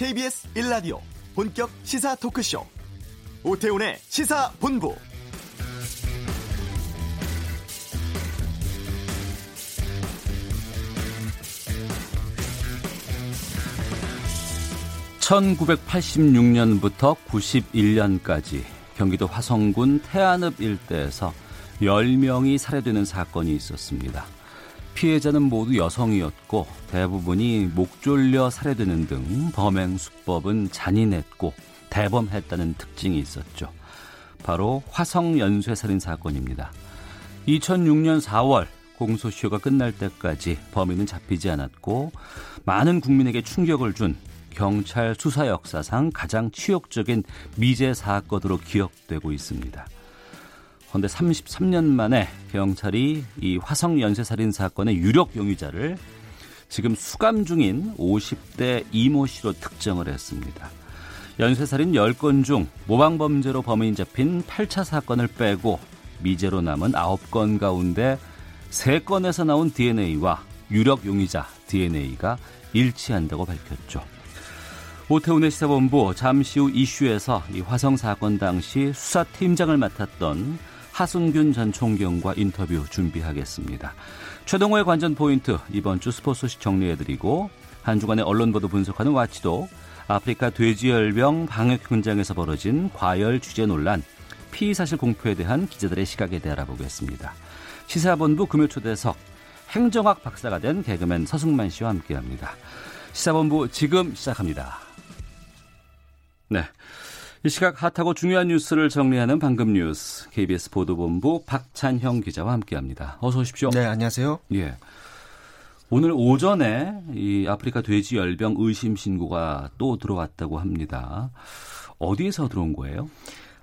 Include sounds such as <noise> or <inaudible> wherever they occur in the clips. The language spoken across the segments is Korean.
KBS 1라디오 본격 시사 토크쇼 오태훈의 시사본부 (1986년부터) (91년까지) 경기도 화성군 태안읍 일대에서 10명이 살해되는 사건이 있었습니다. 피해자는 모두 여성이었고 대부분이 목 졸려 살해되는 등 범행 수법은 잔인했고 대범했다는 특징이 있었죠. 바로 화성 연쇄 살인 사건입니다. 2006년 4월 공소시효가 끝날 때까지 범인은 잡히지 않았고 많은 국민에게 충격을 준 경찰 수사 역사상 가장 치욕적인 미제 사건으로 기억되고 있습니다. 그런데 33년 만에 경찰이 이 화성 연쇄살인 사건의 유력 용의자를 지금 수감 중인 50대 이모 씨로 특정을 했습니다. 연쇄살인 10건 중 모방범죄로 범인이 잡힌 8차 사건을 빼고 미제로 남은 9건 가운데 3건에서 나온 DNA와 유력 용의자 DNA가 일치한다고 밝혔죠. 오태훈의 시사본부 잠시 후 이슈에서 이 화성 사건 당시 수사팀장을 맡았던 하승균 전 총경과 인터뷰 준비하겠습니다. 최동호의 관전 포인트 이번 주 스포츠 소식 정리해드리고 한 주간의 언론 보도 분석하는 와치도 아프리카 돼지열병 방역 현장에서 벌어진 과열 취재 논란, 피의 사실 공표에 대한 기자들의 시각에 대해 알아보겠습니다. 시사본부 금요 초대석 행정학 박사가 된 개그맨 서승만 씨와 함께합니다. 시사본부 지금 시작합니다. 네. 이 시각 핫하고 중요한 뉴스를 정리하는 방금 뉴스 KBS 보도본부 박찬형 기자와 함께합니다. 어서 오십시오. 네, 안녕하세요. 예. 오늘 오전에 이 아프리카 돼지 열병 의심 신고가 또 들어왔다고 합니다. 어디에서 들어온 거예요?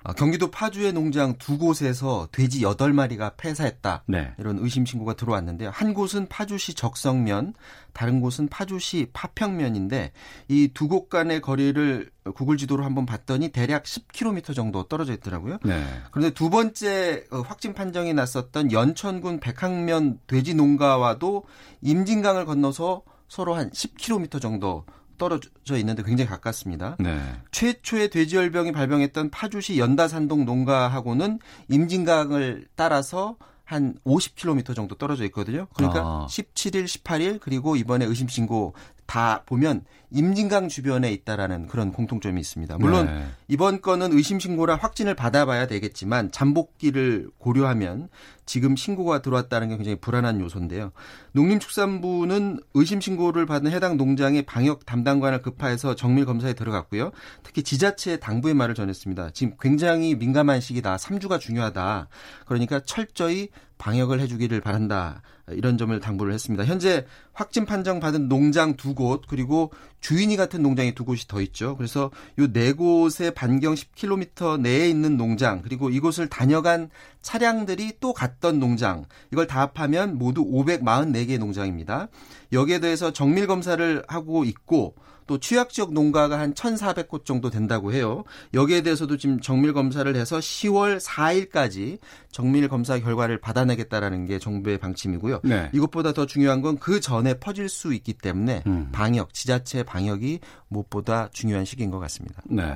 아, 경기도 파주의 농장 두 곳에서 돼지 8마리가 폐사했다. 네. 이런 의심 신고가 들어왔는데요. 한 곳은 파주시 적성면, 다른 곳은 파주시 파평면인데 이 두 곳 간의 거리를 구글 지도로 한번 봤더니 대략 10km 정도 떨어져 있더라고요. 네. 그런데 두 번째 어, 확진 판정이 났었던 연천군 백항면 돼지 농가와도 임진강을 건너서 서로 한 10km 정도 떨어져 있는데 굉장히 가깝습니다. 네. 최초의 돼지열병이 발병했던 파주시 연다산동 농가하고는 임진강을 따라서 한 50km 정도 떨어져 있거든요. 그러니까 아. 17일, 18일 그리고 이번에 의심 신고 다 보면 임진강 주변에 있다라는 그런 공통점이 있습니다. 물론 네. 이번 건은 의심 신고라 확진을 받아봐야 되겠지만 잠복기를 고려하면 지금 신고가 들어왔다는 게 굉장히 불안한 요소인데요. 농림축산부는 의심 신고를 받은 해당 농장의 방역 담당관을 급파해서 정밀 검사에 들어갔고요. 특히 지자체 당부의 말을 전했습니다. 지금 굉장히 민감한 시기다. 3주가 중요하다. 그러니까 철저히 방역을 해주기를 바란다. 이런 점을 당부를 했습니다. 현재 확진 판정 받은 농장 두 곳 그리고 주인이 같은 농장이 두 곳이 더 있죠. 그래서 요 네 곳의 반경 10km 내에 있는 농장 그리고 이곳을 다녀간 차량들이 또 갔던 농장 이걸 다 합하면 모두 544개의 농장입니다. 여기에 대해서 정밀 검사를 하고 있고 또 취약 지역 농가가 한 1,400곳 정도 된다고 해요. 여기에 대해서도 지금 정밀 검사를 해서 10월 4일까지 정밀 검사 결과를 받아내겠다라는 게 정부의 방침이고요. 네. 이것보다 더 중요한 건 그 전에 퍼질 수 있기 때문에 음. 방역, 지자체 방 역이 무엇보다 중요한 시기인 것 같습니다. 네.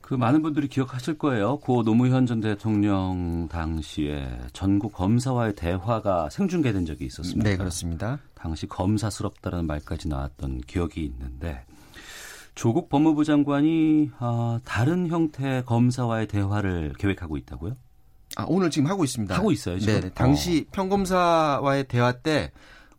그 많은 분들이 기억하실 거예요. 고 노무현 전 대통령 당시에 전국 검사와의 대화가 생중계된 적이 있었습니다. 네, 그렇습니다. 당시 검사스럽다라는 말까지 나왔던 기억이 있는데 조국 법무부 장관이 어, 다른 형태의 검사와의 대화를 계획하고 있다고요? 아, 오늘 지금 하고 있습니다. 하고 있어요, 지금? 네, 당시 어. 평검사와의 대화 때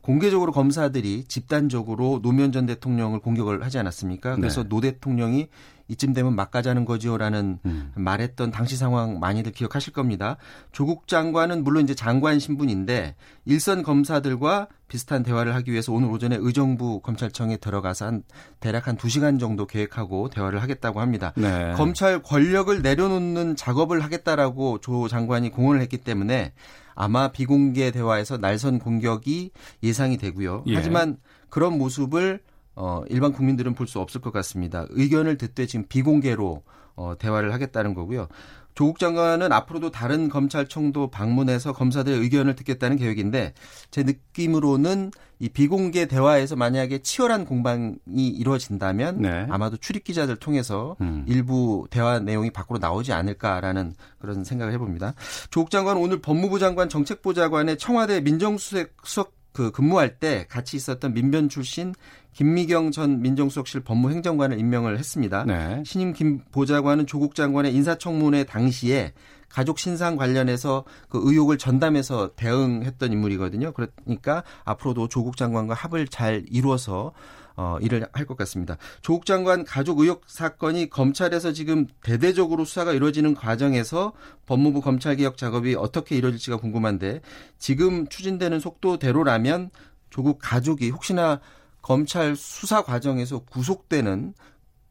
공개적으로 검사들이 집단적으로 노무현 전 대통령을 공격을 하지 않았습니까? 그래서 네. 노 대통령이 이쯤 되면 막 가자는 거지요라는 음. 말했던 당시 상황 많이들 기억하실 겁니다. 조국 장관은 물론 이제 장관 신분인데 일선 검사들과 비슷한 대화를 하기 위해서 오늘 오전에 의정부 검찰청에 들어가서 한 대략 한 2시간 정도 계획하고 대화를 하겠다고 합니다. 네. 검찰 권력을 내려놓는 작업을 하겠다라고 조 장관이 공언을 했기 때문에 아마 비공개 대화에서 날선 공격이 예상이 되고요. 예. 하지만 그런 모습을 어, 일반 국민들은 볼 수 없을 것 같습니다. 의견을 듣되 지금 비공개로 어, 대화를 하겠다는 거고요. 조국 장관은 앞으로도 다른 검찰청도 방문해서 검사들의 의견을 듣겠다는 계획인데 제 느낌으로는 이 비공개 대화에서 만약에 치열한 공방이 이루어진다면 네. 아마도 출입 기자들 통해서 음. 일부 대화 내용이 밖으로 나오지 않을까라는 그런 생각을 해봅니다. 조국 장관은 오늘 법무부 장관 정책보좌관의 청와대 민정수석 수석 그 근무할 때 같이 있었던 민변 출신 김미경 전 민정수석실 법무행정관을 임명을 했습니다. 네. 신임 김 보좌관은 조국 장관의 인사청문회 당시에 가족 신상 관련해서 그 의혹을 전담해서 대응했던 인물이거든요. 그러니까 앞으로도 조국 장관과 합을 잘 이루어서 어, 일을 할 것 같습니다. 조국 장관 가족 의혹 사건이 검찰에서 지금 대대적으로 수사가 이루어지는 과정에서 법무부 검찰개혁 작업이 어떻게 이루어질지가 궁금한데 지금 추진되는 속도대로라면 조국 가족이 혹시나 검찰 수사 과정에서 구속되는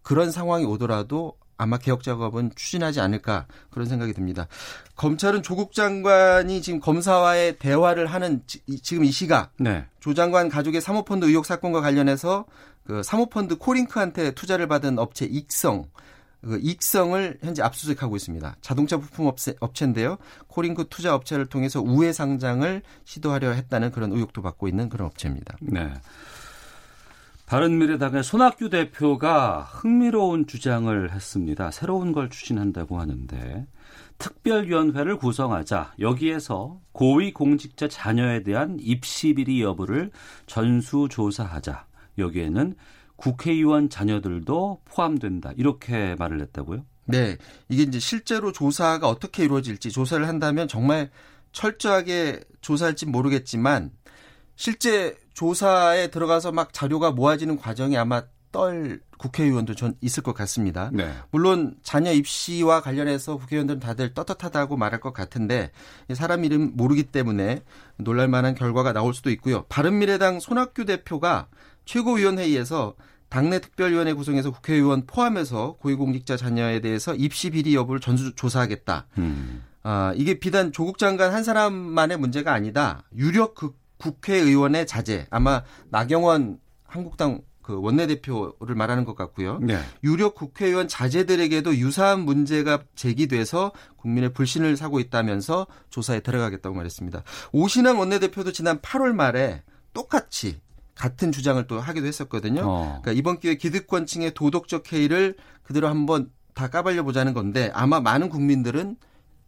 그런 상황이 오더라도 아마 개혁 작업은 추진하지 않을까 그런 생각이 듭니다. 검찰은 조국 장관이 지금 검사와의 대화를 하는 지, 금 이 시각 네. 조 장관 가족의 사모펀드 의혹 사건과 관련해서 그 사모펀드 코링크한테 투자를 받은 업체 익성 그 익성을 현재 압수수색하고 있습니다. 자동차 부품 업체, 업체인데요. 코링크 투자 업체를 통해서 우회 상장을 시도하려 했다는 그런 의혹도 받고 있는 그런 업체입니다. 네. 바른미래당의 손학규 대표가 흥미로운 주장을 했습니다. 새로운 걸 추진한다고 하는데 특별위원회를 구성하자 여기에서 고위공직자 자녀에 대한 입시 비리 여부를 전수조사하자 여기에는 국회의원 자녀들도 포함된다 이렇게 말을 했다고요? 네, 이게 이제 실제로 조사가 어떻게 이루어질지 조사를 한다면 정말 철저하게 조사할지 모르겠지만 실제 조사에 들어가서 막 자료가 모아지는 과정이 아마 떨 국회의원도 전 있을 것 같습니다. 네. 물론 자녀 입시와 관련해서 국회의원들은 다들 떳떳하다고 말할 것 같은데 사람 이름 모르기 때문에 놀랄 만한 결과가 나올 수도 있고요. 바른미래당 손학규 대표가 최고위원회의에서 당내 특별위원회 구성해서 국회의원 포함해서 고위공직자 자녀에 대해서 입시 비리 여부를 전수 조사하겠다. 음. 아, 이게 비단 조국 장관 한 사람만의 문제가 아니다. 유력 그 국회의원의 자제 아마 나경원 한국당 그 원내대표를 말하는 것 같고요. 네. 유력 국회의원 자제들에게도 유사한 문제가 제기돼서 국민의 불신을 사고 있다면서 조사에 들어가겠다고 말했습니다. 오신환 원내대표도 지난 8월 말에 똑같이 같은 주장을 또 하기도 했었거든요. 어. 그러니까 이번 기회에 기득권층의 도덕적 해이를 그대로 한번 다 까발려 보자는 건데 아마 많은 국민들은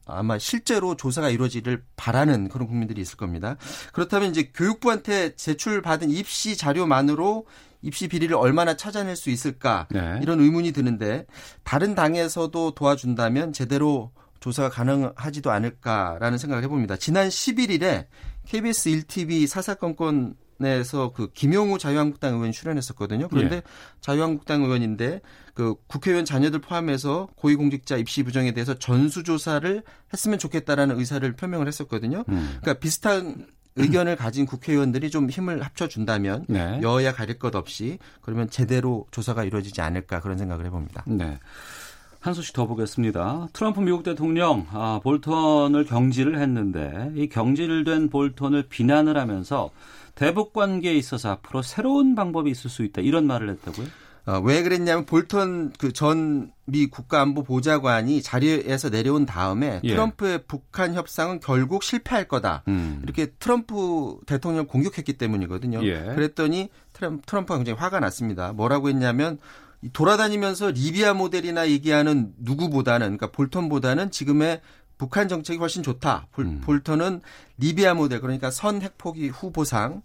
아마 실제로 조사가 이루어지를 바라는 그런 국민들이 있을 겁니다. 그렇다면 이제 교육부한테 제출받은 입시 자료만으로 입시 비리를 얼마나 찾아낼 수 있을까 네. 이런 의문이 드는데 다른 당에서도 도와준다면 제대로 조사가 가능하지도 않을까라는 생각을 해봅니다. 지난 11일에 KBS 1TV 사사건건 에서 그 김용우 자유한국당 의원이 출연했었거든요. 그런데 예. 자유한국당 의원인데 그 국회의원 자녀들 포함해서 고위공직자 입시 부정에 대해서 전수조사를 했으면 좋겠다라는 의사를 표명을 했었거든요. 음. 그러니까 비슷한 의견을 가진 국회의원들이 좀 힘을 합쳐준다면 네. 여야 가릴 것 없이 그러면 제대로 조사가 이루어지지 않을까 그런 생각을 해봅니다. 네. 한 소식 더 보겠습니다. 트럼프 미국 대통령 아, 볼턴을 경질을 했는데 이 경질된 볼턴을 비난을 하면서 대북 관계에 있어서 앞으로 새로운 방법이 있을 수 있다 이런 말을 했다고요? 어, 왜 그랬냐면 볼턴 그 전 미 국가안보 보좌관이 자리에서 내려온 다음에 예. 트럼프의 북한 협상은 결국 실패할 거다. 음. 이렇게 트럼프 대통령을 공격했기 때문이거든요. 예. 그랬더니 트럼프, 트럼프가 굉장히 화가 났습니다. 뭐라고 했냐면 돌아다니면서 리비아 모델이나 얘기하는 누구보다는 그러니까 볼턴보다는 지금의 북한 정책이 훨씬 좋다. 볼, 음. 볼턴은 리비아 모델 그러니까 선 핵포기 후 보상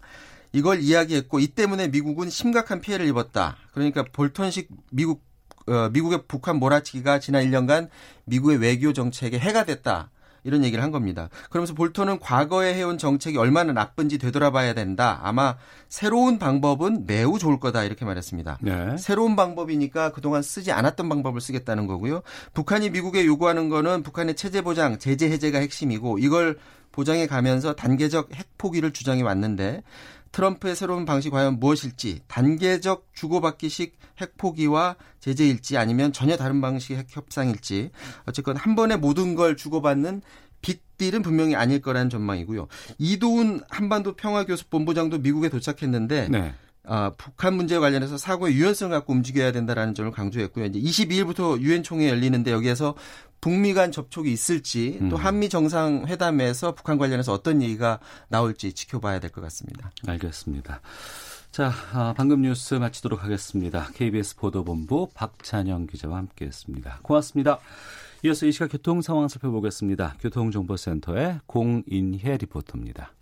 이걸 이야기했고 이 때문에 미국은 심각한 피해를 입었다. 그러니까 볼턴식 미국 어, 미국의 북한 몰아치기가 지난 1년간 미국의 외교 정책에 해가 됐다. 이런 얘기를 한 겁니다. 그러면서 볼턴은 과거에 해온 정책이 얼마나 나쁜지 되돌아봐야 된다. 아마 새로운 방법은 매우 좋을 거다 이렇게 말했습니다. 네. 새로운 방법이니까 그동안 쓰지 않았던 방법을 쓰겠다는 거고요. 북한이 미국에 요구하는 거는 북한의 체제 보장, 제재 해제가 핵심이고 이걸 보장해 가면서 단계적 핵 포기를 주장해 왔는데 트럼프의 새로운 방식이 과연 무엇일지 단계적 주고받기식 핵 포기와 제재일지 아니면 전혀 다른 방식의 핵 협상일지 어쨌건 한 번에 모든 걸 주고받는 빅딜은 분명히 아닐 거라는 전망이고요. 이도훈 한반도 평화교섭본부장도 미국에 도착했는데 네. 아, 북한 문제 관련해서 사고의 유연성을 갖고 움직여야 된다라는 점을 강조했고요. 이제 22일부터 유엔 총회 열리는데 여기에서 북미 간 접촉이 있을지 또 음. 한미 정상회담에서 북한 관련해서 어떤 얘기가 나올지 지켜봐야 될 것 같습니다. 알겠습니다. 자, 아, 방금 뉴스 마치도록 하겠습니다. KBS 보도본부 박찬영 기자와 함께했습니다. 고맙습니다. 이어서 이 시각 교통 상황 살펴보겠습니다. 교통정보센터의 공인혜 리포터입니다.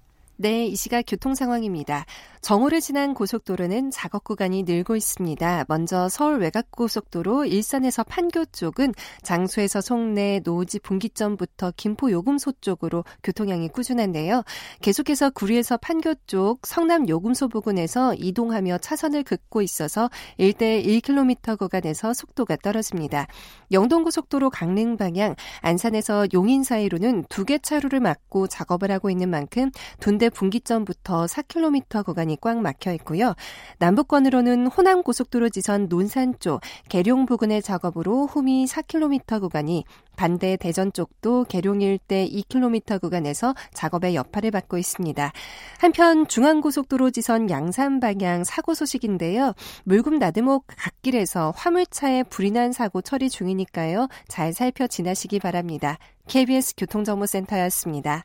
네, 이 시각 교통 상황입니다. 정오를 지난 고속도로는 작업 구간이 늘고 있습니다. 먼저 서울 외곽고속도로 일산에서 판교 쪽은 장수에서 송내 노지 분기점부터 김포 요금소 쪽으로 교통량이 꾸준한데요. 계속해서 구리에서 판교 쪽 성남 요금소 부근에서 이동하며 차선을 긋고 있어서 1대 1km 구간에서 속도가 떨어집니다. 영동고속도로 강릉 방향 안산에서 용인 사이로는 두 개 차로를 막고 작업을 하고 있는 만큼 둔대 분기점부터 4km 구간이 꽉 막혀 있고요. 남북권으로는 호남 고속도로 지선 논산 쪽 계룡 부근의 작업으로 후미 4km 구간이 반대 대전 쪽도 계룡 일대 2km 구간에서 작업의 여파를 받고 있습니다. 한편 중앙고속도로 지선 양산 방향 사고 소식인데요. 물금 나드목 갓길에서 화물차에 불이 난 사고 처리 중이니까요. 잘 살펴 지나시기 바랍니다. KBS 교통정보센터였습니다.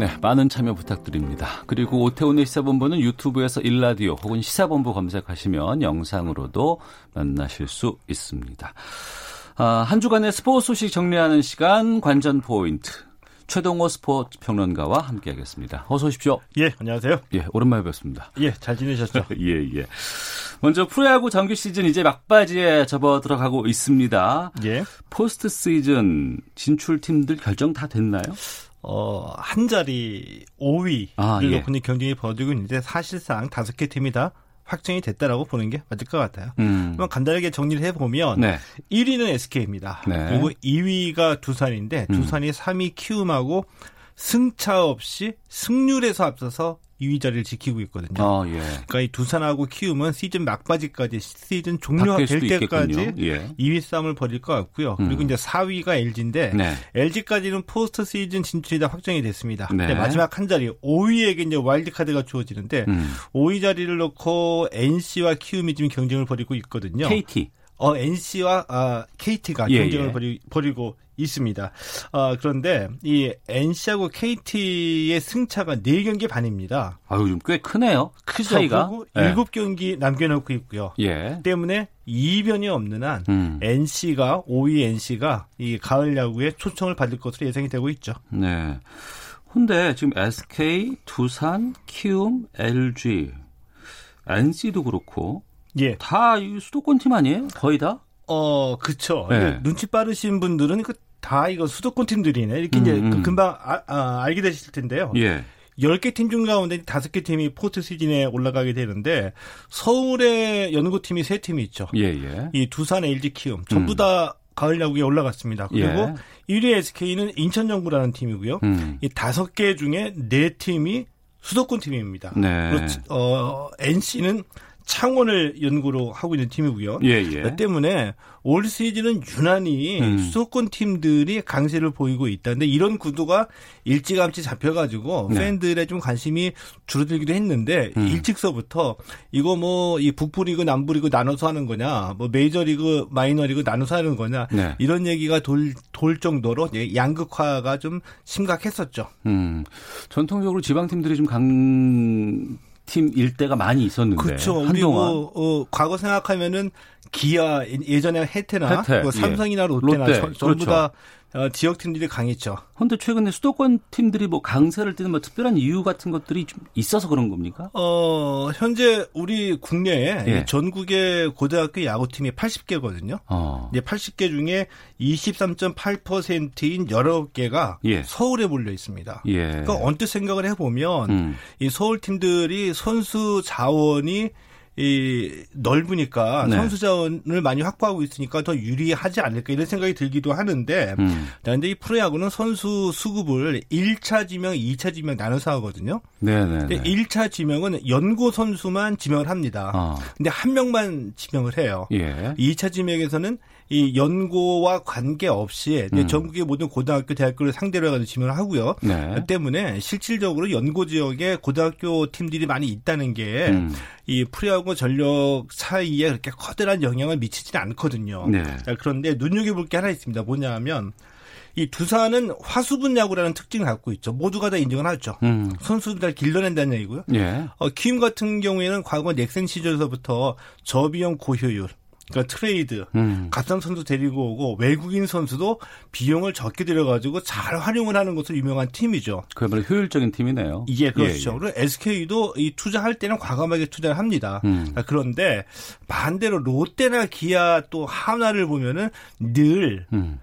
네, 많은 참여 부탁드립니다. 그리고 오태훈의 시사본부는 유튜브에서 일라디오 혹은 시사본부 검색하시면 영상으로도 만나실 수 있습니다. 아, 한 주간의 스포츠 소식 정리하는 시간 관전 포인트. 최동호 스포츠 평론가와 함께하겠습니다. 어서 오십시오. 예, 안녕하세요. 예, 오랜만에 뵙습니다. 예, 잘 지내셨죠? <laughs> 예, 예. 먼저 프로야구 정규 시즌 이제 막바지에 접어 들어가고 있습니다. 예. 포스트 시즌 진출 팀들 결정 다 됐나요? 어, 한 자리 5위를 아, 예. 놓고 경쟁이 벌어지고 있는데 사실상 다섯 개 팀이 다 확정이 됐다라고 보는 게 맞을 것 같아요. 음. 그럼 간단하게 정리를 해보면 네. 1위는 SK입니다. 네. 그리고 2위가 두산인데 음. 두산이 음. 3위 키움하고 승차 없이 승률에서 앞서서 2위 자리를 지키고 있거든요. 아, 예. 그러니까 이 두산하고 키움은 시즌 막바지까지 시즌 종료될 때까지 예. 2위 싸움을 벌일 것 같고요. 음. 그리고 이제 4위가 LG인데 네. LG까지는 포스트 시즌 진출이 다 확정이 됐습니다. 네. 마지막 한 자리 5위에게 이제 와일드 카드가 주어지는데 음. 5위 자리를 놓고 NC와 키움이 지금 경쟁을 벌이고 있거든요. KT. 어, NC와 아, KT가 예, 경쟁을 예. 벌이, 벌이고 있습니다. 어, 그런데 이 NC하고 KT의 승차가 4경기 반입니다. 아유, 꽤 크네요. 크죠. 차이가. 예. 7경기 남겨놓고 있고요. 예. 때문에 이변이 없는 한 음. NC가 5위 NC가 이 가을 야구에 초청을 받을 것으로 예상이 되고 있죠. 네. 근데 지금 SK, 두산, 키움, LG, NC도 그렇고 예. 다 수도권 팀 아니에요? 거의 다? 어, 그쵸. 네. 눈치 빠르신 분들은 그 다 이거 수도권 팀들이네. 이렇게 음, 이제 음. 금방 아, 아, 알게 되실 텐데요. 예. 10개 팀 중 가운데 5개 팀이 포트 시즌에 올라가게 되는데 서울의 연구팀이 3팀이 있죠. 예, 예. 이 두산 LG 키움 전부 음. 다 가을 야구에 올라갔습니다. 그리고 예. 1위 SK는 인천정부라는 팀이고요. 음. 이 5개 중에 4팀이 수도권 팀입니다. 네. 그리고 어, NC는 창원을 연구로 하고 있는 팀이고요. 예, 예. 그 때문에 올 시즌은 유난히 음. 수도권 팀들이 강세를 보이고 있다는데 이런 구도가 일찌감치 잡혀가지고 네. 팬들의 좀 관심이 줄어들기도 했는데 음. 일찍서부터 이거 뭐 이 북부리그 남부리그 나눠서 하는 거냐, 뭐 메이저리그 마이너리그 나눠서 하는 거냐 네. 이런 얘기가 돌, 돌 정도로 양극화가 좀 심각했었죠. 음. 전통적으로 지방 팀들이 좀 강 팀 일대가 많이 있었는데 그렇죠. 한동안 뭐, 어, 과거 생각하면은 기아 예전에 혜태나 혜태, 뭐 삼성이나 예. 롯데나 롯데, 저, 전부 그렇죠. 다 어, 지역 팀들이 강했죠. 그런데 최근에 수도권 팀들이 뭐 강세를 띠는 뭐 특별한 이유 같은 것들이 좀 있어서 그런 겁니까? 어, 현재 우리 국내에 예. 전국의 고등학교 야구팀이 80개거든요. 어. 이제 80개 중에 23.8%인 19개가 예. 서울에 몰려 있습니다. 예. 그러니까 언뜻 생각을 해보면 음. 이 서울 팀들이 선수 자원이 이 넓으니까 네. 선수 자원을 많이 확보하고 있으니까 더 유리하지 않을까 이런 생각이 들기도 하는데 음. 그런데 이 프로야구는 선수 수급을 1차 지명, 2차 지명 나눠서 하거든요. 네, 네. 근데 1차 지명은 연고 선수만 지명을 합니다. 어. 근데 한 명만 지명을 해요. 예. 2차 지명에서는 이 연고와 관계없이 음. 전국의 모든 고등학교 대학교를 상대로 해가지고 지명을 하고요. 네. 그 때문에 실질적으로 연고 지역에 고등학교 팀들이 많이 있다는 게이 음. 프리하고 전력 사이에 그렇게 커다란 영향을 미치지는 않거든요. 네. 그런데 눈여겨볼 게 하나 있습니다. 뭐냐 하면 이 두산은 화수분 야구라는 특징을 갖고 있죠. 모두가 다 인정을 하죠. 음. 선수들 잘 길러낸다는 얘기고요. 예. 어, 키움 같은 경우에는 과거 넥센 시절서부터 저비용 고효율, 그러니까 트레이드, 음. 값싼 선수 데리고 오고 외국인 선수도 비용을 적게 들여가지고 잘 활용을 하는 것으로 유명한 팀이죠. 그야말로 효율적인 팀이네요. 예, 그렇죠. 예, 예. 그리고 SK도 이 투자할 때는 과감하게 투자를 합니다. 음. 그런데 반대로 롯데나 기아 또 하나를 보면은 늘이 음.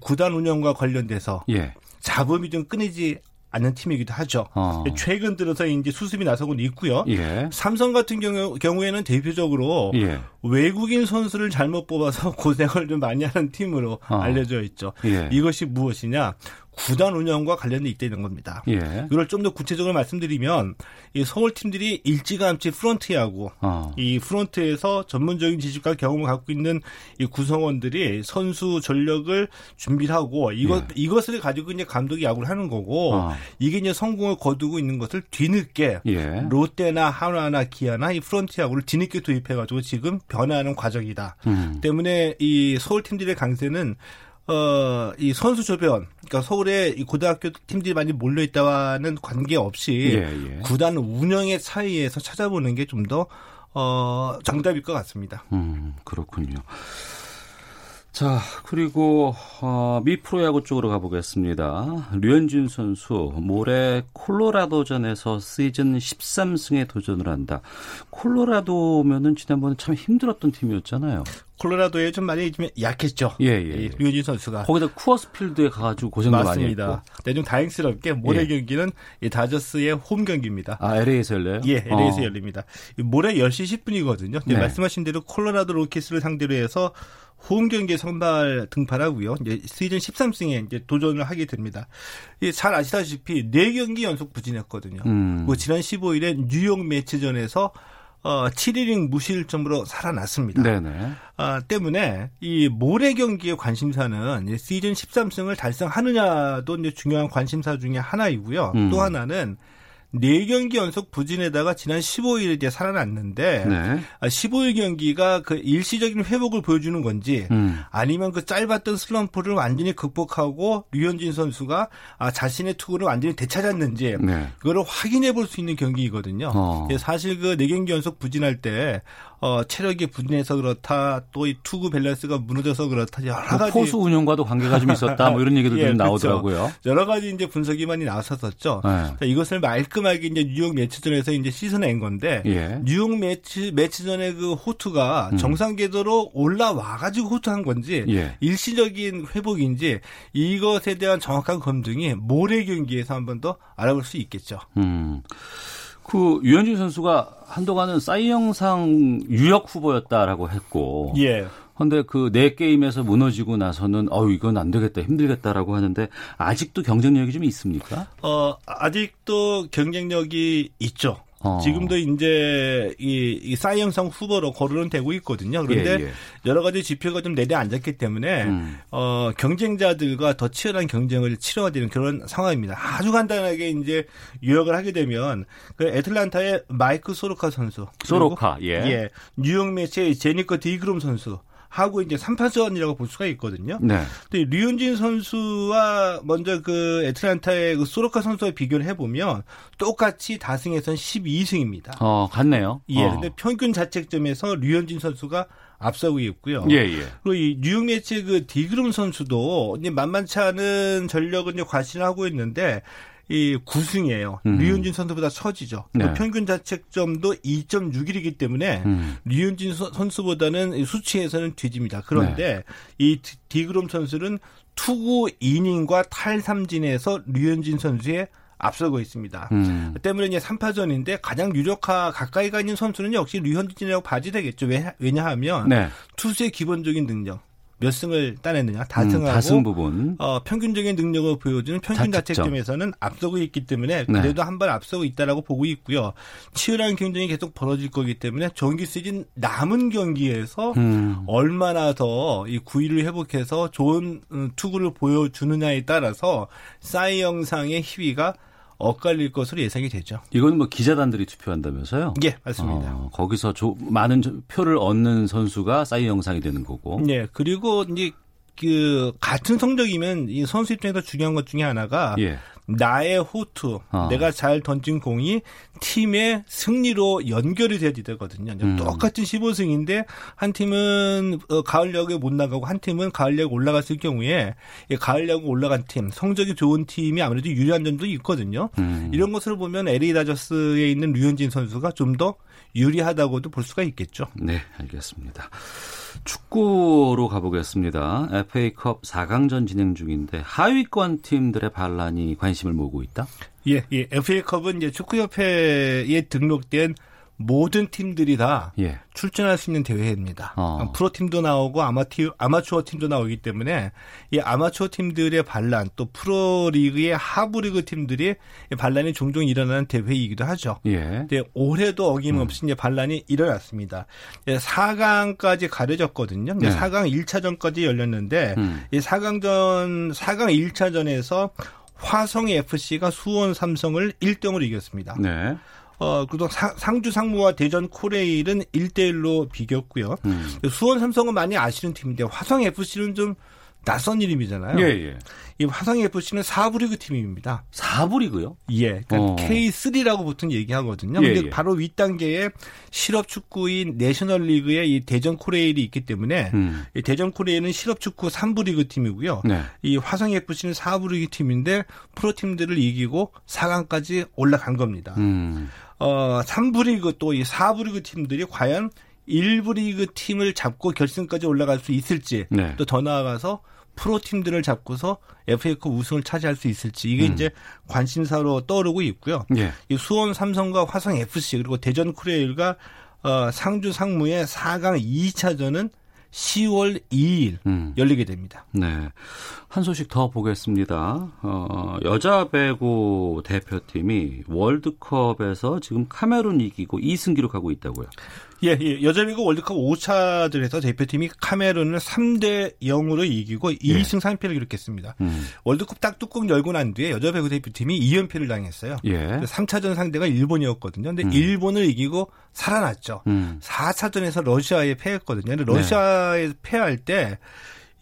구단 운영과 관련돼서 예. 자금이 좀 끊이지 않는 팀이기도 하죠. 어. 최근 들어서 이제 수습이 나서고 있고요. 예. 삼성 같은 경우, 경우에는 대표적으로 예. 외국인 선수를 잘못 뽑아서 <laughs> 고생을 좀 많이 하는 팀으로 어. 알려져 있죠. 예. 이것이 무엇이냐? 구단 운영과 관련돼 있다는 겁니다. 예. 이걸 좀 더 구체적으로 말씀드리면 이 서울 팀들이 일찌감치 프런트하고 어. 이 프런트에서 전문적인 지식과 경험을 갖고 있는 이 구성원들이 선수 전력을 준비를 하고 이것 예. 이것을 가지고 이제 감독이 야구를 하는 거고 어. 이게 이제 성공을 거두고 있는 것을 뒤늦게 예. 롯데나 한화나 기아나 이 프런트 야구를 뒤늦게 도입해 가지고 지금 변화하는 과정이다. 음. 때문에 이 서울 팀들의 강세는 어, 이 선수 조변, 그러니까 서울에 이 고등학교 팀들이 많이 몰려 있다와는 관계없이 예, 예. 구단 운영의 사이에서 찾아보는 게 좀 더, 어, 정답일 것 같습니다. 음, 그렇군요. 자, 그리고 어, 미 프로야구 쪽으로 가보겠습니다. 류현진 선수 모레 콜로라도전에서 시즌 13승에 도전을 한다. 콜로라도면은 지난번에 참 힘들었던 팀이었잖아요. 콜로라도에 좀 많이 좀 약했죠. 예, 예. 예. 류현진 선수가. 거기다 쿠어스필드에 가가지고 고생도 맞습니다. 많이 했고. 네, 좀 다행스럽게 모레 예. 경기는 이 다저스의 홈 경기입니다. 아, LA에서 열려요? 예, LA에서 어. 열립니다. 모레 10시 10분이거든요. 네. 말씀하신 대로 콜로라도 로키스를 상대로 해서 홈 경기에 선발 등판하고요. 이제 시즌 13승에 이제 도전을 하게 됩니다. 잘 아시다시피 4경기 연속 부진했거든요. 음. 뭐 지난 15일에 뉴욕 매치전에서 어, 7이닝 무실점으로 살아났습니다. 네네. 아, 때문에 이 모레 경기의 관심사는 시즌 13승을 달성하느냐도 이제 중요한 관심사 중의 하나이고요. 음. 또 하나는 4경기 연속 부진에다가 지난 15일에 이제 살아났는데 네. 15일 아, 경기가 그 일시적인 회복을 보여주는 건지 음. 아니면 그 짧았던 슬럼프를 완전히 극복하고 류현진 선수가 아, 자신의 투구를 완전히 되찾았는지 네. 그거를 확인해 볼 수 있는 경기이거든요. 어. 사실 그 4경기 연속 부진할 때 어, 체력이 부진해서 그렇다, 또 이 투구 밸런스가 무너져서 그렇다, 여러 뭐 가지. 포수 운영과도 관계가 좀 있었다, 뭐 이런 얘기도 <laughs> 예, 좀 나오더라고요. 그렇죠. 여러 가지 이제 분석이 많이 나왔었죠. 네. 이것을 말끔하게 이제 뉴욕 매치전에서 이제 씻어낸 건데, 예. 뉴욕 매치, 매치전의 그 호투가 음. 정상 궤도로 올라와 가지고 호투한 건지, 예. 일시적인 회복인지, 이것에 대한 정확한 검증이 모레 경기에서 한 번 더 알아볼 수 있겠죠. 음. 그 유현진 선수가 한동안은 사이영상 유력 후보였다라고 했고. 예. 근데 그 네 게임에서 무너지고 나서는 어유 이건 안 되겠다 힘들겠다라고 하는데 아직도 경쟁력이 좀 있습니까? 어 아직도 경쟁력이 있죠. 어. 지금도 이제 이, 이 사이영상 후보로 거론은 되고 있거든요. 그런데 예, 예. 여러 가지 지표가 좀 내려앉았기 때문에 음. 어, 경쟁자들과 더 치열한 경쟁을 치러야 되는 그런 상황입니다. 아주 간단하게 이제 요약을 하게 되면 그 애틀란타의 마이크 소로카 선수, 소로카, 예, 예 뉴욕 매치의 제니커 디그롬 선수, 하고 이제 3파전이라고 볼 수가 있거든요. 네. 근데 류현진 선수와 먼저 그 애틀란타의 그 소로카 선수와 비교를 해보면 똑같이 다승에선 12승입니다. 어, 같네요. 예. 어. 근데 평균 자책점에서 류현진 선수가 앞서고 있고요. 예, 예. 그리고 이 뉴욕 매치 그 디그룸 선수도 이제 만만치 않은 전력은 과신하고 있는데 이 9승이에요. 음. 류현진 선수보다 처지죠. 네. 평균 자책점도 2.61이기 때문에 음. 류현진 선수보다는 수치에서는 뒤집니다. 그런데 네. 이 디그롬 선수는 투구 이닝과 탈삼진에서 류현진 선수의 앞서고 있습니다. 음. 때문에 이제 3파전인데 가장 유력화 가까이 가 있는 선수는 역시 류현진이라고 봐야 되겠죠. 왜냐하면 네. 투수의 기본적인 능력, 몇 승을 따냈느냐 다승하고 음, 다승 부분 어, 평균적인 능력을 보여주는 평균 자책점에서는 앞서고 있기 때문에 네. 그래도 네. 한발 앞서고 있다라고 보고 있고요. 치열한 경쟁이 계속 벌어질 거기 때문에 정기 시즌 남은 경기에서 음. 얼마나 더 이 구위를 회복해서 좋은 음, 투구를 보여주느냐에 따라서 사이 영상의 희위가 엇갈릴 것으로 예상이 되죠. 이건 뭐 기자단들이 투표한다면서요? 예, 맞습니다. 어, 거기서 조, 많은 표를 얻는 선수가 사이 영상이 되는 거고. 네, 그리고 이제 그 같은 성적이면 이 선수 입장에서 중요한 것 중에 하나가 예. 나의 호투, 어. 내가 잘 던진 공이 팀의 승리로 연결이 돼야 되거든요. 음. 똑같은 15승인데 한 팀은 어, 가을야구에 못 나가고 한 팀은 가을야구 올라갔을 경우에 가을야구 올라간 팀, 성적이 좋은 팀이 아무래도 유리한 점도 있거든요. 음. 이런 것을 보면 LA 다저스에 있는 류현진 선수가 좀 더 유리하다고도 볼 수가 있겠죠. 네, 알겠습니다. 축구로 가보겠습니다. FA컵 4강전 진행 중인데 하위권 팀들의 반란이 관심을 모으고 있다? 예, 예. FA컵은 이제 축구협회에 등록된 모든 팀들이 다 예. 출전할 수 있는 대회입니다. 어. 프로 팀도 나오고 아마티, 아마추어 팀도 나오기 때문에 이 아마추어 팀들의 반란 또 프로 리그의 하부 리그 팀들이 반란이 종종 일어나는 대회이기도 하죠. 예. 근데 올해도 어김없이 음. 이제 반란이 일어났습니다. 4강까지 가려졌거든요. 네. 4강 1차전까지 열렸는데 음. 이 4강전 4강 1차전에서 화성 FC가 수원 삼성을 1대0으로 이겼습니다. 네. 어, 그동 상주 상무와 대전 코레일은 1대1로 비겼고요. 음. 수원 삼성은 많이 아시는 팀인데 화성 FC는 좀 낯선 이름이잖아요. 예, 예. 이 화성 FC는 4부 리그 팀입니다. 4부 리그요? 예. 그러니까 어. K3라고 보통 얘기하거든요. 예, 근데 예. 바로 윗단계에 실업 축구인 내셔널 리그의 이 대전 코레일이 있기 때문에 음. 이 대전 코레일은 실업 축구 3부 리그 팀이고요. 네. 이 화성 FC는 4부 리그 팀인데 프로 팀들을 이기고 4강까지 올라간 겁니다. 음. 어, 3부 리그 또 이 4부 리그 팀들이 과연 1부 리그 팀을 잡고 결승까지 올라갈 수 있을지 네. 또더 나아가서 프로 팀들을 잡고서 FA컵 우승을 차지할 수 있을지 이게 음. 이제 관심사로 떠오르고 있고요. 예. 이 수원 삼성과 화성 FC 그리고 대전 쿠레일과 어, 상주 상무의 4강 2차전은 10월 2일 음. 열리게 됩니다. 네. 한 소식 더 보겠습니다. 어, 여자 배구 대표팀이 월드컵에서 지금 카메룬 이기고 2승 기록하고 있다고요. 예, 예. 여자미국 월드컵 5차들에서 대표팀이 카메룬을 3대 0으로 이기고 예. 2승 3패를 기록했습니다. 음. 월드컵 딱 뚜껑 열고 난 뒤에 여자 배구 대표팀이 2연패를 당했어요. 예. 3차전 상대가 일본이었거든요. 근데 음. 일본을 이기고 살아났죠. 음. 4차전에서 러시아에 패했거든요. 근데 러시아에 네. 패할 때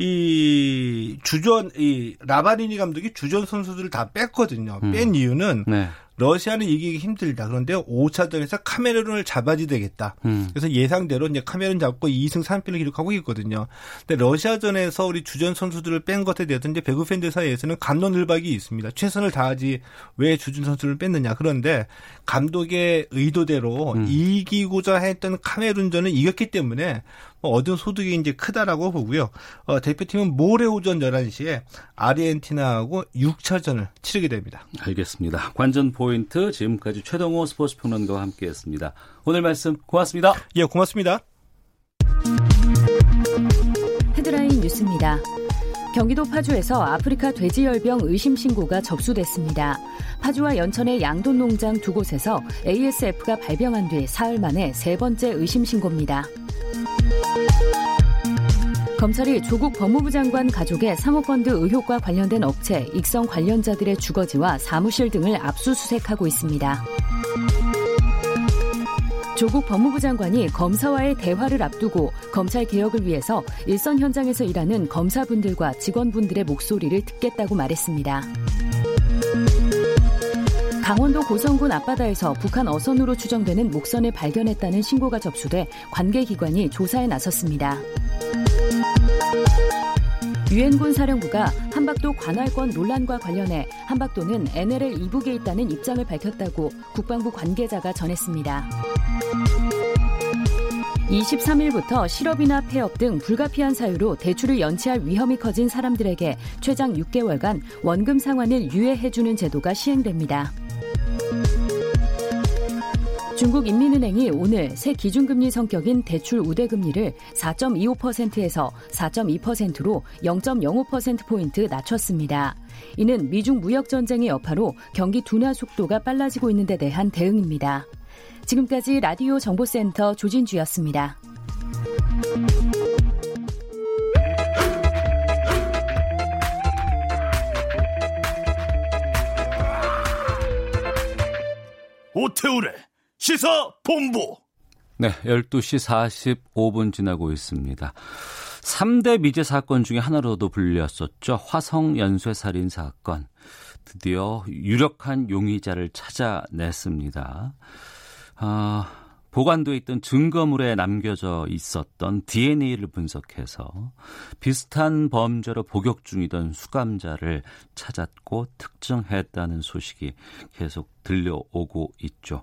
이 주전 이 라바리니 감독이 주전 선수들을 다 뺐거든요. 뺀 음. 이유는 네. 러시아는 이기기 힘들다. 그런데 5차전에서 카메룬을 잡아야 되겠다. 음. 그래서 예상대로 이제 카메룬 잡고 2승 3패를 기록하고 있거든요. 근데 러시아전에서 우리 주전 선수들을 뺀 것에 대해서 이제 배구 팬들 사이에서는 감론을박이 있습니다. 최선을 다하지 왜 주전 선수를 뺐느냐. 그런데 감독의 의도대로 음. 이기고자 했던 카메룬전을 이겼기 때문에 뭐 얻은 소득이 이제 크다라고 보고요. 어, 대표팀은 모레 오전 11시에 아르헨티나하고 6차전을 치르게 됩니다. 알겠습니다. 관전 포인트 지금까지 최동호 스포츠 평론가와 함께했습니다. 오늘 말씀 고맙습니다. 예, 고맙습니다. 헤드라인 뉴스입니다. 경기도 파주에서 아프리카 돼지열병 의심 신고가 접수됐습니다. 파주와 연천의 양돈 농장 두 곳에서 ASF가 발병한 뒤 사흘 만에 세 번째 의심 신고입니다. 검찰이 조국 법무부 장관 가족의 사모펀드 의혹과 관련된 업체, 익성 관련자들의 주거지와 사무실 등을 압수수색하고 있습니다. 조국 법무부 장관이 검사와의 대화를 앞두고 검찰 개혁을 위해서 일선 현장에서 일하는 검사분들과 직원분들의 목소리를 듣겠다고 말했습니다. 강원도 고성군 앞바다에서 북한 어선으로 추정되는 목선을 발견했다는 신고가 접수돼 관계기관이 조사에 나섰습니다. 유엔군 사령부가 한박도 관할권 논란과 관련해 한박도는 NLL 이북에 있다는 입장을 밝혔다고 국방부 관계자가 전했습니다. 23일부터 실업이나 폐업 등 불가피한 사유로 대출을 연체할 위험이 커진 사람들에게 최장 6개월간 원금 상환을 유예해주는 제도가 시행됩니다. 중국 인민은행이 오늘 새 기준금리 성격인 대출 우대금리를 4.25%에서 4.2%로 0.05%포인트 낮췄습니다. 이는 미중 무역전쟁의 여파로 경기 둔화 속도가 빨라지고 있는 데 대한 대응입니다. 지금까지 라디오 정보센터 조진주였습니다. 오태우래 시사 본부. 네, 12시 45분 지나고 있습니다. 3대 미제 사건 중에 하나로도 불렸었죠. 화성 연쇄 살인 사건. 드디어 유력한 용의자를 찾아냈습니다. 아, 보관돼 있던 증거물에 남겨져 있었던 DNA를 분석해서 비슷한 범죄로 복역 중이던 수감자를 찾았고 특정했다는 소식이 계속 들려오고 있죠.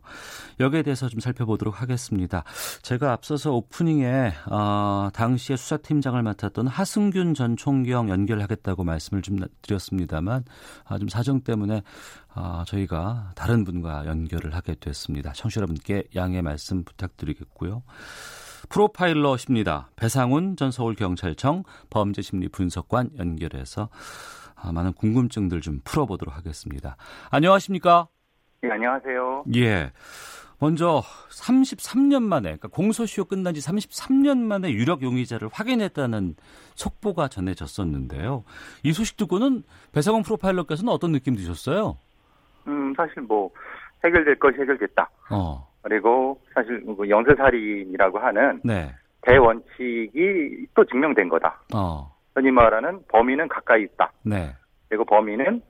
여기에 대해서 좀 살펴보도록 하겠습니다. 제가 앞서서 오프닝에 어, 당시에 수사팀장을 맡았던 하승균 전 총경 연결하겠다고 말씀을 좀 드렸습니다만 아, 좀 사정 때문에 아, 저희가 다른 분과 연결을 하게 됐습니다. 청취자 여러분께 양해 말씀 부탁드리겠고요. 프로파일러십니다. 배상훈 전 서울경찰청 범죄심리 분석관 연결해서 아, 많은 궁금증들 좀 풀어보도록 하겠습니다. 안녕하십니까? 네, 안녕하세요. 예. 먼저 33년 만에 그러니까 공소시효 끝난 지 33년 만에 유력 용의자를 확인했다는 속보가 전해졌었는데요. 이 소식 듣고는 배상원 프로파일러께서는 어떤 느낌 드셨어요? 음, 사실 뭐 해결될 것이 해결됐다. 어. 그리고 사실 뭐 연쇄살인이라고 하는 네. 대원칙이 또 증명된 거다. 어. 흔히 말하는 범인은 가까이 있다. 네. 그리고 범인은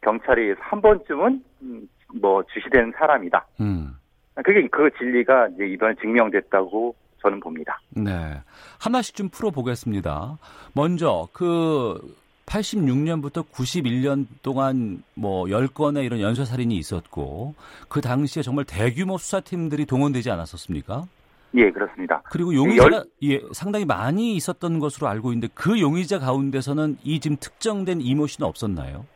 경찰이 한 번쯤은 음, 뭐 주시된 사람이다. 음. 그게 그 진리가 이제 이번에 증명됐다고 저는 봅니다. 네. 하나씩 좀 풀어보겠습니다. 먼저 그 86년부터 91년 동안 뭐 10건의 이런 연쇄살인이 있었고 그 당시에 정말 대규모 수사팀들이 동원되지 않았었습니까? 예, 그렇습니다. 그리고 용의자가 열... 예, 상당히 많이 있었던 것으로 알고 있는데 그 용의자 가운데서는 이 지금 특정된 이모 씨는 없었나요?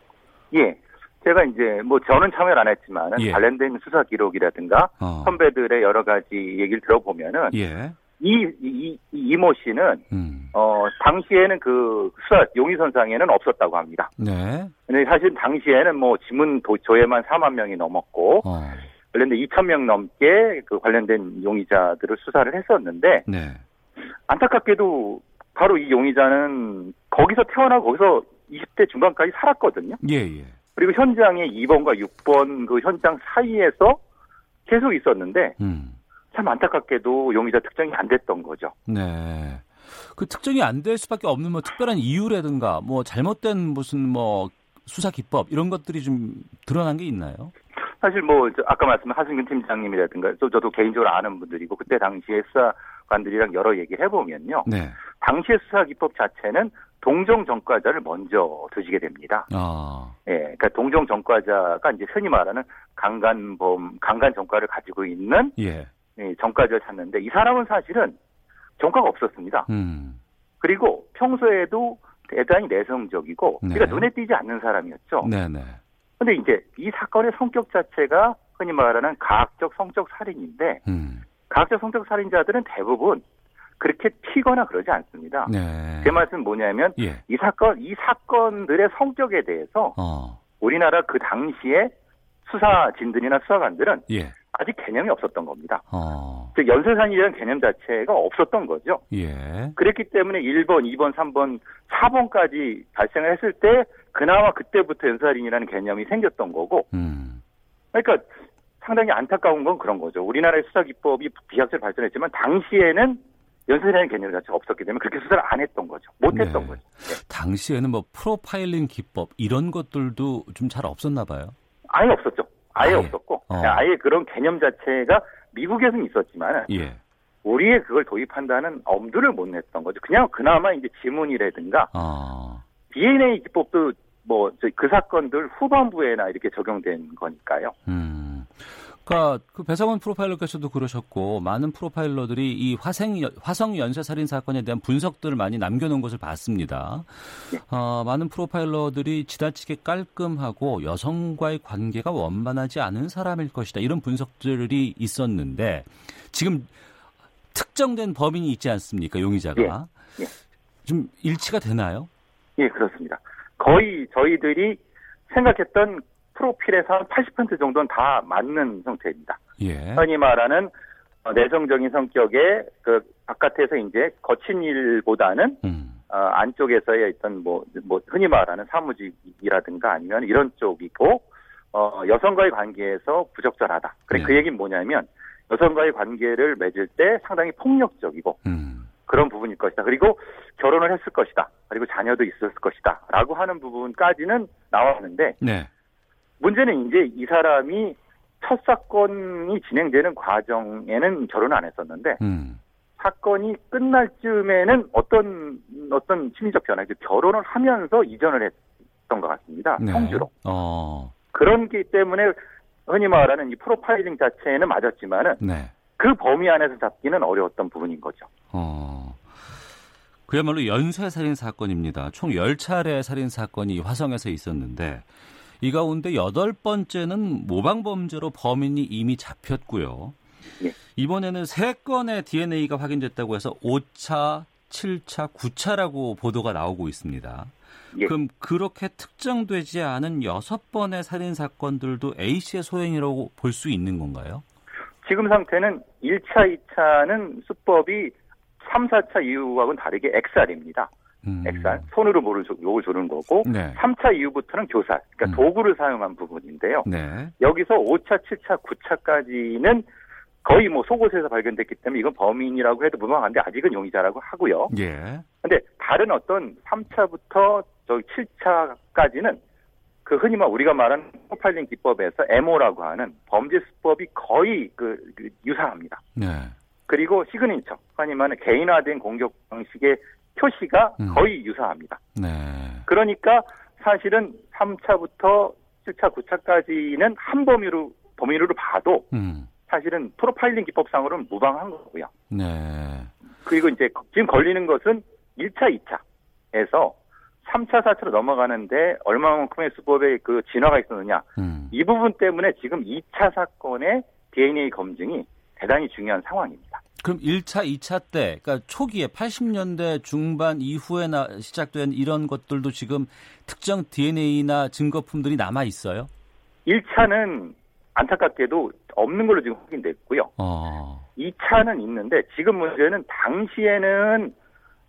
예. 제가 이제 뭐 저는 참여를 안 했지만 예. 관련된 수사 기록이라든가 어. 선배들의 여러 가지 얘기를 들어보면은 예. 이, 이, 이모 씨는, 음. 어, 당시에는 그 수사 용의선상에는 없었다고 합니다. 네. 근데 사실 당시에는 뭐 지문 조회만 4만 명이 넘었고, 어. 관련된 2천 명 넘게 그 관련된 용의자들을 수사를 했었는데, 네. 안타깝게도 바로 이 용의자는 거기서 태어나고 거기서 20대 중반까지 살았거든요. 예, 예. 그리고 현장에 2번과 6번 그 현장 사이에서 계속 있었는데, 음. 참 안타깝게도 용의자 특정이 안 됐던 거죠. 네. 그 특정이 안 될 수밖에 없는 뭐 특별한 이유라든가 뭐 잘못된 무슨 뭐 수사 기법 이런 것들이 좀 드러난 게 있나요? 사실 뭐 아까 말씀한 하승균 팀장님이라든가 또 저도 개인적으로 아는 분들이고 그때 당시에 수사관들이랑 여러 얘기를 해보면요. 네. 당시의 수사 기법 자체는 동정 전과자를 먼저 드시게 됩니다. 아. 예, 그러니까 동정 전과자가 이제 흔히 말하는 강간범, 강간 전과를 가지고 있는 예. 정가를 찾는데 이 사람은 사실은 정가가 없었습니다. 음. 그리고 평소에도 대단히 내성적이고 네. 그러니까 눈에 띄지 않는 사람이었죠. 네네. 근데 이제 이 사건의 성격 자체가 흔히 말하는 가학적 성적 살인인데 음. 가학적 성적 살인자들은 대부분 그렇게 튀거나 그러지 않습니다. 네. 제 말씀은 뭐냐면 예. 이 사건 이 사건들의 성격에 대해서 어. 우리나라 그 당시에 수사진들이나 수사관들은 예. 아직 개념이 없었던 겁니다. 어. 즉 연쇄살인이라는 개념 자체가 없었던 거죠. 예. 그랬기 때문에 1번, 2번, 3번, 4번까지 발생을 했을 때 그나마 그때부터 연쇄살인이라는 개념이 생겼던 거고. 음. 그러니까 상당히 안타까운 건 그런 거죠. 우리나라의 수사 기법이 비약적으로 발전했지만 당시에는 연쇄라는 개념 자체가 없었기 때문에 그렇게 수사를 안 했던 거죠. 못 했던 네. 거죠. 네. 당시에는 뭐 프로파일링 기법 이런 것들도 좀 잘 없었나 봐요. 아예 없었죠. 아예, 아예. 없었고 어. 아예 그런 개념 자체가 미국에서는 있었지만 예. 우리에 그걸 도입한다는 엄두를 못 냈던 거죠. 그냥 그나마 이제 지문이라든가 어. DNA 기법도 뭐 그 사건들 후반부에나 이렇게 적용된 거니까요. 음. 그러니까 그 배상원 프로파일러께서도 그러셨고 많은 프로파일러들이 이 화생 화성 연쇄 살인 사건에 대한 분석들을 많이 남겨놓은 것을 봤습니다. 네. 어, 많은 프로파일러들이 지나치게 깔끔하고 여성과의 관계가 원만하지 않은 사람일 것이다 이런 분석들이 있었는데 지금 특정된 범인이 있지 않습니까 용의자가 예. 예. 좀 일치가 되나요? 예 그렇습니다. 거의 저희들이 생각했던 프로필에서 한 80% 정도는 다 맞는 형태입니다. 예. 흔히 말하는 어, 내성적인 성격의 그 바깥에서 이제 거친 일보다는 음. 어, 안쪽에서의 어떤 뭐, 뭐 흔히 말하는 사무직이라든가 아니면 이런 쪽이고 어, 여성과의 관계에서 부적절하다. 그래 네. 그 얘기는 뭐냐면 여성과의 관계를 맺을 때 상당히 폭력적이고 음. 그런 부분일 것이다. 그리고 결혼을 했을 것이다. 그리고 자녀도 있었을 것이다. 라고 하는 부분까지는 나왔는데 네. 문제는 이제 이 사람이 첫 사건이 진행되는 과정에는 결혼 안 했었는데 음. 사건이 끝날 즈음에는 어떤 어떤 심리적 변화, 결혼을 하면서 이전을 했던 것 같습니다. 네. 성주로. 어. 그런 게 때문에 흔히 말하는 이 프로파일링 자체는 맞았지만은 네. 그 범위 안에서 잡기는 어려웠던 부분인 거죠. 어. 그야말로 연쇄 살인 사건입니다. 총 10차례 살인 사건이 화성에서 있었는데 이 가운데 여덟 번째는 모방 범죄로 범인이 이미 잡혔고요. 예. 이번에는 세 건의 DNA가 확인됐다고 해서 5차, 7차, 9차라고 보도가 나오고 있습니다. 예. 그럼 그렇게 특정되지 않은 여섯 번의 살인 사건들도 A 씨의 소행이라고 볼 수 있는 건가요? 지금 상태는 1차, 2차는 수법이 3, 4차 이후하고는 다르게 XR입니다. 음. 액살, 손으로 목을, 목을 조르는 거고, 네. 3차 이후부터는 교살, 그러니까 음. 도구를 사용한 부분인데요. 네. 여기서 5차, 7차, 9차까지는 거의 뭐 속옷에서 발견됐기 때문에 이건 범인이라고 해도 무방한데 아직은 용의자라고 하고요. 예. 근데 다른 어떤 3차부터 저 7차까지는 그 흔히 말 우리가 말하는 프로파일링 기법에서 MO라고 하는 범죄 수법이 거의 그, 그 유사합니다. 네. 그리고 시그니처, 흔히 말하는 개인화된 공격 방식의 표시가 음. 거의 유사합니다. 네. 그러니까 사실은 3차부터 7차, 9차까지는 한 범위로 범위로 봐도 음. 사실은 프로파일링 기법상으로는 무방한 거고요. 네. 그리고 이제 지금 걸리는 것은 1차, 2차에서 3차, 4차로 넘어가는데 얼마만큼의 수법의 그 진화가 있었느냐. 음. 이 부분 때문에 지금 2차 사건의 DNA 검증이 대단히 중요한 상황입니다. 그럼 1차, 2차 때, 그러니까 초기에 80년대 중반 이후에 나, 시작된 이런 것들도 지금 특정 DNA나 증거품들이 남아 있어요? 1차는 안타깝게도 없는 걸로 지금 확인됐고요. 어. 2차는 있는데 지금 문제는 당시에는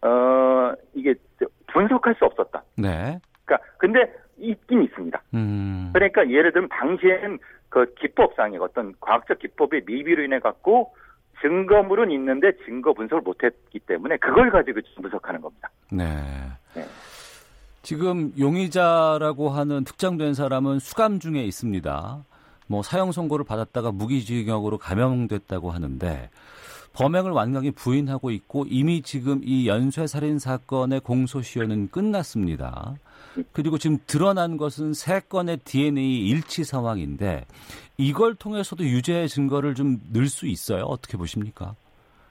어 이게 분석할 수 없었다. 네. 그러니까 근데 있긴 있습니다. 음. 그러니까 예를 들면 당시에는 그 기법상의 어떤 과학적 기법의 미비로 인해 갖고 증거물은 있는데 증거 분석을 못했기 때문에 그걸 가지고 분석하는 겁니다. 네. 네. 지금 용의자라고 하는 특정된 사람은 수감 중에 있습니다. 뭐 사형 선고를 받았다가 무기징역으로 감형됐다고 하는데 범행을 완강히 부인하고 있고 이미 지금 이 연쇄 살인 사건의 공소시효는 끝났습니다. 그리고 지금 드러난 것은 세 건의 DNA 일치 상황인데 이걸 통해서도 유죄 증거를 좀 늘 수 있어요. 어떻게 보십니까?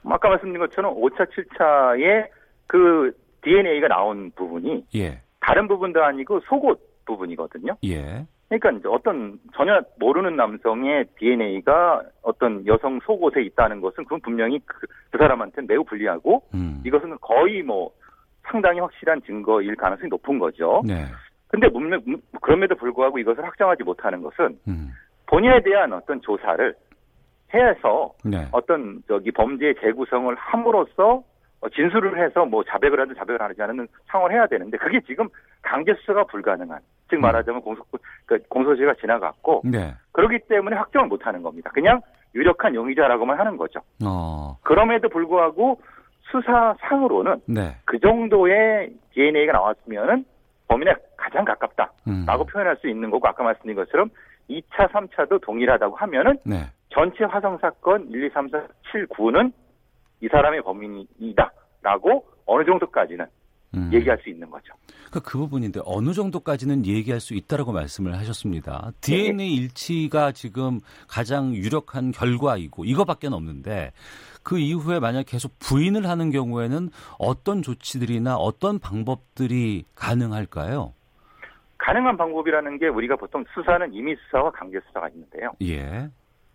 아까 말씀드린 것처럼 5차, 7차에 그 DNA가 나온 부분이 예. 다른 부분도 아니고 속옷 부분이거든요. 예. 그러니까 이제 어떤 전혀 모르는 남성의 DNA가 어떤 여성 속옷에 있다는 것은 그건 분명히 그, 그 사람한테는 매우 불리하고 음. 이것은 거의 뭐 상당히 확실한 증거일 가능성이 높은 거죠. 네. 근데 문명, 그럼에도 불구하고 이것을 확정하지 못하는 것은 음. 본인에 대한 어떤 조사를 해서 네. 어떤 저기 범죄의 재구성을 함으로써 진술을 해서 뭐 자백을 하든 자백을 하지 않는 상황을 해야 되는데 그게 지금 강제 수사가 불가능한 즉 음. 말하자면 공소 그 공소시가 지나갔고 네. 그렇기 때문에 확정을 못하는 겁니다. 그냥 유력한 용의자라고만 하는 거죠. 어. 그럼에도 불구하고 수사상으로는 네. 그 정도의 DNA가 나왔으면은 범인에 가장 가깝다라고 음. 표현할 수 있는 거고 아까 말씀드린 것처럼 2차, 3차도 동일하다고 하면은 네. 전체 화성 사건 1, 2, 3, 4, 7, 9는 이 사람의 범인이다라고 어느 정도까지는 음. 얘기할 수 있는 거죠. 그러니까 그 부분인데 어느 정도까지는 얘기할 수 있다라고 말씀을 하셨습니다. DNA 네. 일치가 지금 가장 유력한 결과이고 이거밖에 없는데 그 이후에 만약 계속 부인을 하는 경우에는 어떤 조치들이나 어떤 방법들이 가능할까요? 가능한 방법이라는 게 우리가 보통 수사는 임의 수사와 강제 수사가 있는데요. 예.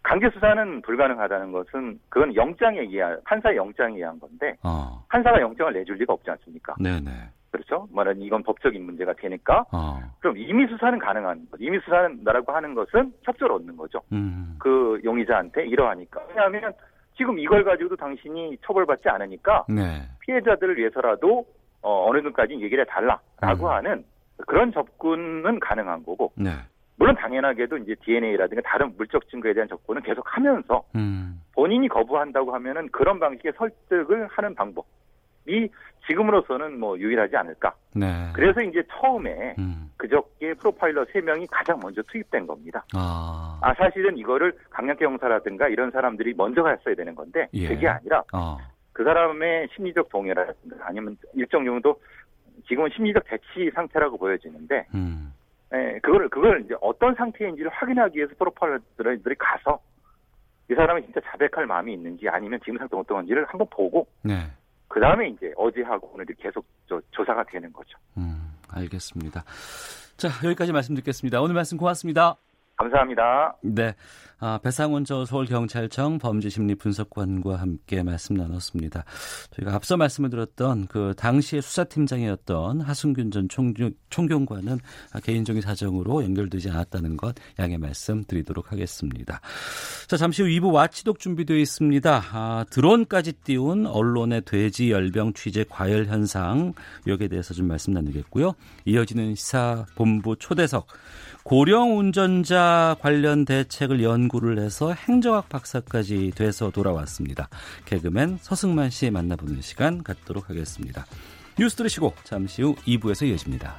강제 수사는 불가능하다는 것은 그건 영장에 의한 판사의 영장에 의한 건데 어. 판사가 영장을 내줄 리가 없지 않습니까? 네네. 그렇죠. 말하는 이건 법적인 문제가 되니까 어. 그럼 임의 수사는 가능한 거. 임의 수사라고 하는 것은 협조를 얻는 거죠. 음. 그 용의자한테 이러하니까 왜냐하면 지금 이걸 가지고도 당신이 처벌받지 않으니까 네. 피해자들을 위해서라도 어, 어느 정도까지 얘기를 해달라라고 음. 하는 그런 접근은 가능한 거고 네. 물론 당연하게도 이제 DNA라든가 다른 물적 증거에 대한 접근은 계속 하면서 음. 본인이 거부한다고 하면은 그런 방식의 설득을 하는 방법이 지금으로서는 뭐 유일하지 않을까. 네. 그래서 이제 처음에 음. 그저께 프로파일러 3명이 가장 먼저 투입된 겁니다. 아. 아, 사실은 이거를 강력계 형사라든가 이런 사람들이 먼저 갔어야 되는 건데 예. 그게 아니라 어. 그 사람의 심리적 동요라든가 아니면 일정 정도 지금은 심리적 대치 상태라고 보여지는데 음. 예, 그걸 그걸 이제 어떤 상태인지를 확인하기 위해서 프로파일러들이 가서 이 사람이 진짜 자백할 마음이 있는지 아니면 지금 상태 어떤건지를 한번 보고 네. 그 다음에 이제 어제하고 오늘 계속 저, 조사가 되는 거죠. 음, 알겠습니다. 자 여기까지 말씀 듣겠습니다. 오늘 말씀 고맙습니다. 감사합니다. 네. 아, 배상훈 저 서울경찰청 범죄심리분석관과 함께 말씀 나눴습니다. 저희가 앞서 말씀을 드렸던 그 당시의 수사팀장이었던 하승균 전 총경, 총경관은 개인적인 사정으로 연결되지 않았다는 것 양해 말씀 드리도록 하겠습니다. 자, 잠시 후 2부 와치독 준비되어 있습니다. 아, 드론까지 띄운 언론의 돼지 열병 취재 과열 현상 여기에 대해서 좀 말씀 나누겠고요. 이어지는 시사본부 초대석 고령 운전자 관련 대책을 연구를 해서 행정학 박사까지 돼서 돌아왔습니다. 개그맨 서승만 씨 만나보는 시간 갖도록 하겠습니다. 뉴스 들으시고 잠시 후 2부에서 이어집니다.